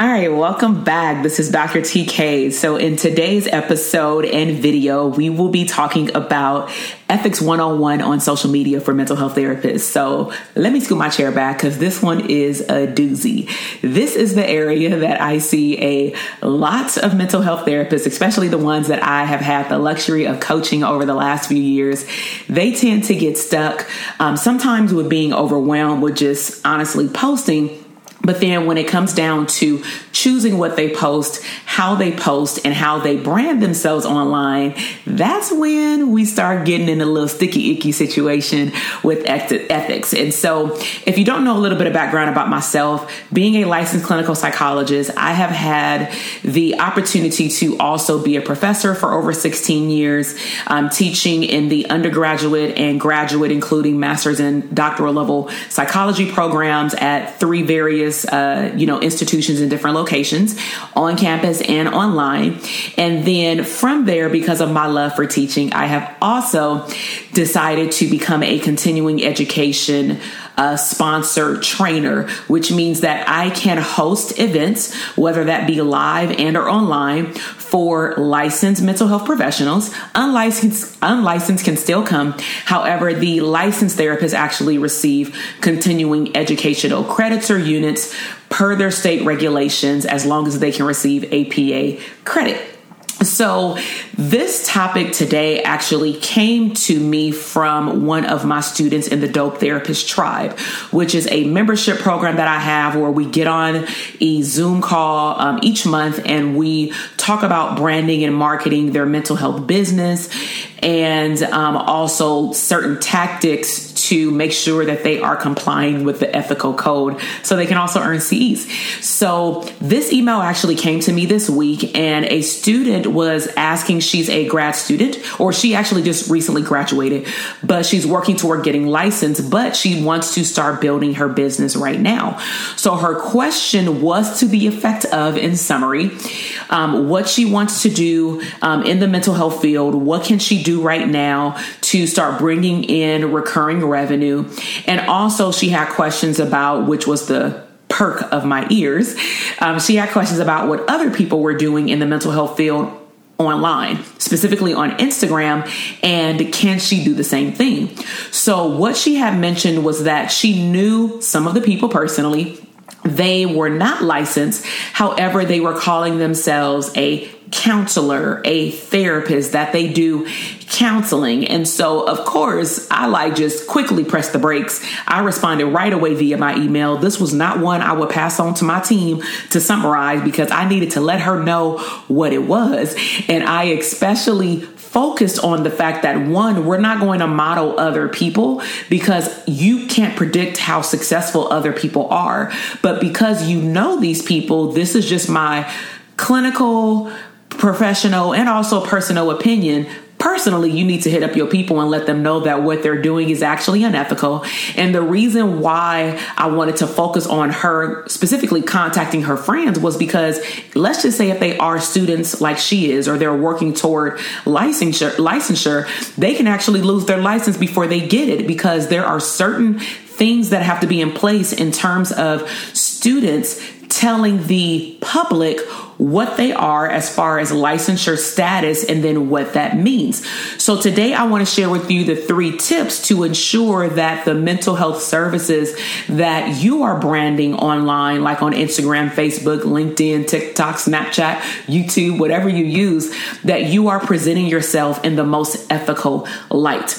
All right, welcome back. This is Dr. TK. So, in today's episode and video, we will be talking about ethics 101 on social media for mental health therapists. So, let me scoot my chair back because this one is a doozy. This is the area that I see a lot of mental health therapists, especially the ones that I have had the luxury of coaching over the last few years. They tend to get stuck um, sometimes with being overwhelmed with just honestly posting but then when it comes down to choosing what they post, how they post, and how they brand themselves online, that's when we start getting in a little sticky icky situation with ethics. And so, if you don't know a little bit of background about myself, being a licensed clinical psychologist, I have had the opportunity to also be a professor for over 16 years, um, teaching in the undergraduate and graduate, including master's and doctoral level psychology programs at three various uh, you know institutions in different locations on campus and online and then from there because of my love for teaching i have also decided to become a continuing education uh, sponsored trainer, which means that I can host events, whether that be live and or online, for licensed mental health professionals. Unlicensed, unlicensed can still come. However, the licensed therapists actually receive continuing educational credits or units per their state regulations as long as they can receive APA credit. So, this topic today actually came to me from one of my students in the Dope Therapist Tribe, which is a membership program that I have where we get on a Zoom call um, each month and we talk about branding and marketing their mental health business and um, also certain tactics to make sure that they are complying with the ethical code so they can also earn CEs. So this email actually came to me this week and a student was asking she's a grad student or she actually just recently graduated, but she's working toward getting licensed, but she wants to start building her business right now. So her question was to the effect of, in summary, um, what she wants to do um, in the mental health field, what can she do right now to start bringing in recurring revenue. And also, she had questions about which was the perk of my ears. Um, she had questions about what other people were doing in the mental health field online, specifically on Instagram, and can she do the same thing? So, what she had mentioned was that she knew some of the people personally. They were not licensed, however, they were calling themselves a counselor, a therapist, that they do counseling. And so, of course, I like just quickly press the brakes. I responded right away via my email. This was not one I would pass on to my team to summarize because I needed to let her know what it was. And I especially focused on the fact that one, we're not going to model other people because you can't predict how successful other people are. But because you know these people, this is just my clinical professional and also personal opinion personally you need to hit up your people and let them know that what they're doing is actually unethical. And the reason why i wanted to focus on her specifically contacting her friends was because let's just say if they are students like she is or they're working toward licensure licensure they can actually lose their license before they get it because there are certain things that have to be in place in terms of students telling the public what they are as far as licensure status and then what that means. So today I want to share with you the three tips to ensure that the mental health services that you are branding online, like on Instagram, Facebook, LinkedIn, TikTok, Snapchat, YouTube, whatever you use, that you are presenting yourself in the most ethical light.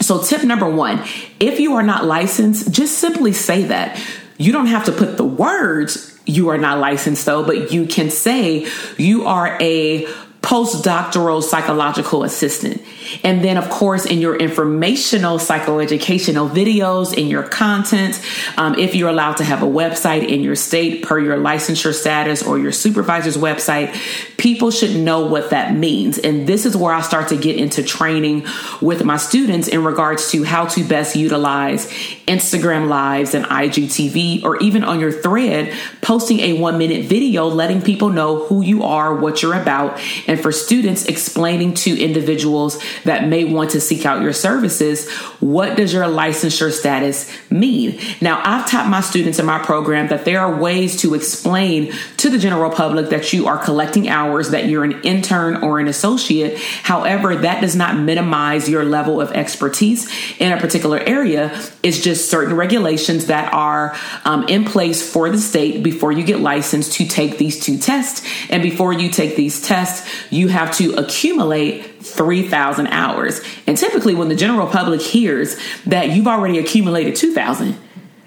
So, tip number one if you are not licensed, just simply say that. You don't have to put the words you are not licensed though, but you can say you are a postdoctoral psychological assistant. And then, of course, in your informational psychoeducational videos, in your content, um, if you're allowed to have a website in your state per your licensure status or your supervisor's website, people should know what that means. And this is where I start to get into training with my students in regards to how to best utilize Instagram Lives and IGTV, or even on your thread, posting a one minute video letting people know who you are, what you're about, and for students explaining to individuals that may want to seek out your services, what does your licensure status mean? Now, I've taught my students in my program that there are ways to explain to the general public that you are collecting hours, that you're an intern or an associate. However, that does not minimize your level of expertise in a particular area. It's just certain regulations that are um, in place for the state before you get licensed to take these two tests. And before you take these tests, you have to accumulate 3,000 hours. And typically, when the general public hears that you've already accumulated 2,000,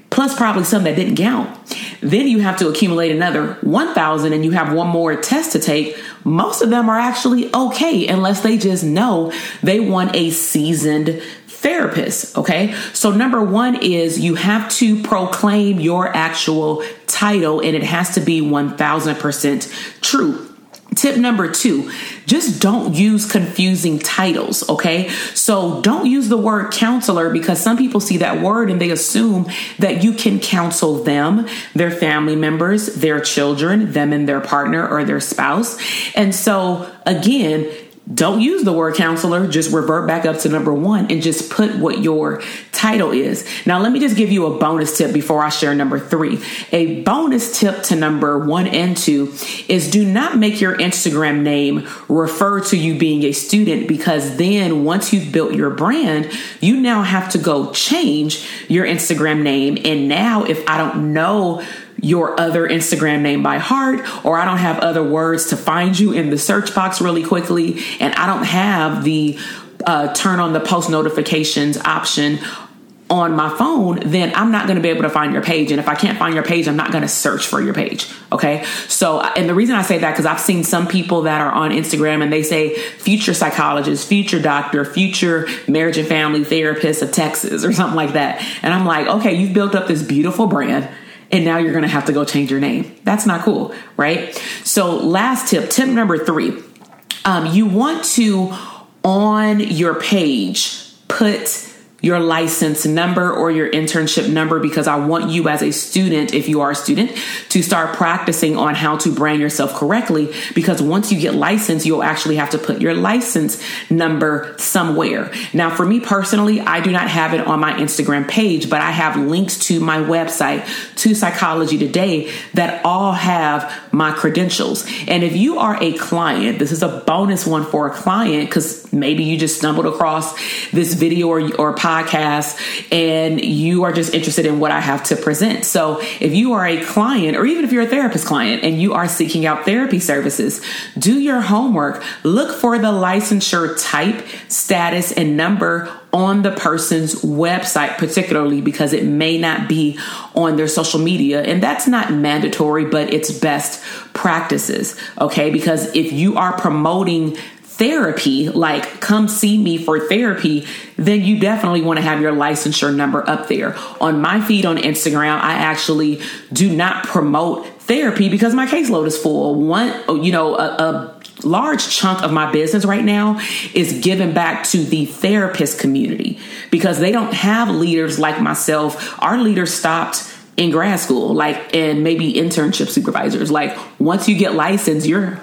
plus probably some that didn't count, then you have to accumulate another 1,000 and you have one more test to take. Most of them are actually okay unless they just know they want a seasoned therapist. Okay. So, number one is you have to proclaim your actual title and it has to be 1000% true. Tip number two, just don't use confusing titles, okay? So don't use the word counselor because some people see that word and they assume that you can counsel them, their family members, their children, them and their partner or their spouse. And so, again, don't use the word counselor, just revert back up to number one and just put what your title is. Now, let me just give you a bonus tip before I share number three. A bonus tip to number one and two is do not make your Instagram name refer to you being a student because then once you've built your brand, you now have to go change your Instagram name. And now, if I don't know, your other Instagram name by heart, or I don't have other words to find you in the search box really quickly, and I don't have the uh, turn on the post notifications option on my phone, then I'm not going to be able to find your page. And if I can't find your page, I'm not going to search for your page. Okay. So, and the reason I say that, because I've seen some people that are on Instagram and they say future psychologist, future doctor, future marriage and family therapist of Texas or something like that. And I'm like, okay, you've built up this beautiful brand and now you're going to have to go change your name. That's not cool, right? So, last tip, tip number three um, you want to on your page put your license number or your internship number because I want you as a student, if you are a student, to start practicing on how to brand yourself correctly. Because once you get licensed, you'll actually have to put your license number somewhere. Now, for me personally, I do not have it on my Instagram page, but I have links to my website, to Psychology Today, that all have my credentials. And if you are a client, this is a bonus one for a client because maybe you just stumbled across this video or, or podcast podcast and you are just interested in what I have to present. So if you are a client or even if you're a therapist client and you are seeking out therapy services, do your homework. Look for the licensure type, status, and number on the person's website, particularly because it may not be on their social media. And that's not mandatory, but it's best practices. Okay. Because if you are promoting therapy, like come see me for therapy, then you definitely want to have your licensure number up there. On my feed on Instagram, I actually do not promote therapy because my caseload is full. One, you know, a, a large chunk of my business right now is given back to the therapist community because they don't have leaders like myself. Our leaders stopped in grad school, like, and maybe internship supervisors. Like, once you get licensed, you're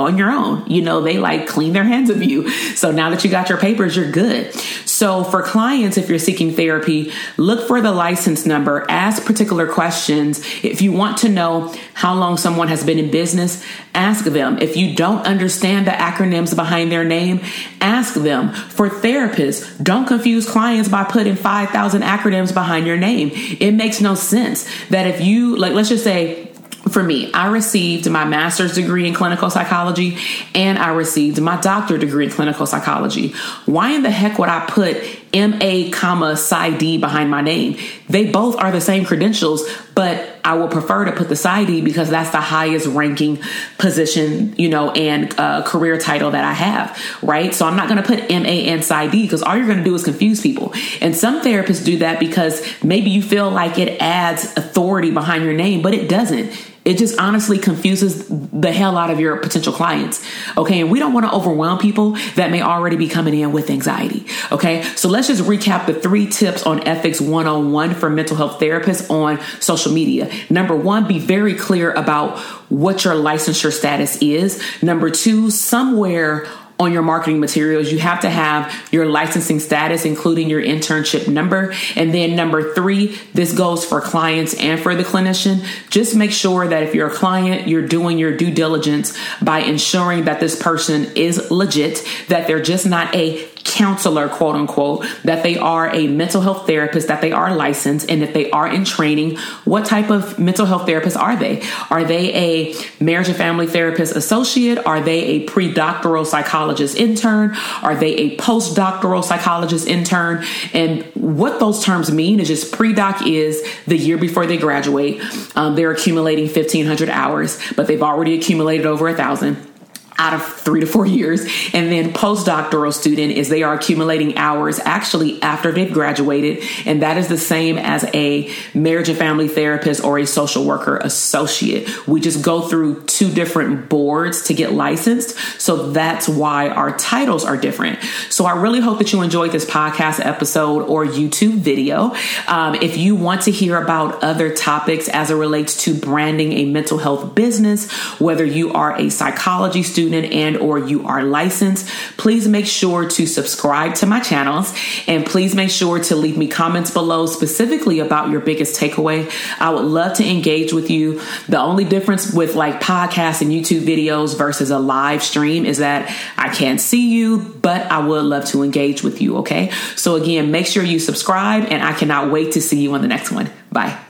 on your own. You know, they like clean their hands of you. So now that you got your papers, you're good. So for clients, if you're seeking therapy, look for the license number, ask particular questions. If you want to know how long someone has been in business, ask them. If you don't understand the acronyms behind their name, ask them. For therapists, don't confuse clients by putting 5,000 acronyms behind your name. It makes no sense that if you, like, let's just say, for me, I received my master's degree in clinical psychology and I received my doctorate degree in clinical psychology. Why in the heck would I put MA, comma, PsyD behind my name? They both are the same credentials, but I will prefer to put the PsyD because that's the highest ranking position, you know, and uh, career title that I have, right? So I'm not going to put MA and PsyD because all you're going to do is confuse people. And some therapists do that because maybe you feel like it adds authority behind your name, but it doesn't. It just honestly confuses the hell out of your potential clients. Okay. And we don't want to overwhelm people that may already be coming in with anxiety. Okay. So let's just recap the three tips on ethics 101 for mental health therapists on social media. Number one, be very clear about what your licensure status is. Number two, somewhere on your marketing materials, you have to have your licensing status, including your internship number. And then number three, this goes for clients and for the clinician. Just make sure that if you're a client, you're doing your due diligence by ensuring that this person is legit, that they're just not a counselor, quote unquote, that they are a mental health therapist, that they are licensed, and if they are in training, what type of mental health therapist are they? Are they a marriage and family therapist associate? Are they a pre doctoral psychologist intern? Are they a postdoctoral psychologist intern? And what those terms mean is just pre doc is the year before they graduate. Um, they're accumulating 1,500 hours, but they've already accumulated over a thousand out of three to four years. And then postdoctoral student is they are accumulating hours actually after they've graduated. And that is the same as a marriage and family therapist or a social worker associate. We just go through two different boards to get licensed. So that's why our titles are different. So I really hope that you enjoyed this podcast episode or YouTube video. Um, if you want to hear about other topics as it relates to branding a mental health business, whether you are a psychology student, student and or you are licensed, please make sure to subscribe to my channels and please make sure to leave me comments below specifically about your biggest takeaway. I would love to engage with you. The only difference with like podcasts and YouTube videos versus a live stream is that I can't see you, but I would love to engage with you, okay? So again, make sure you subscribe and I cannot wait to see you on the next one. Bye.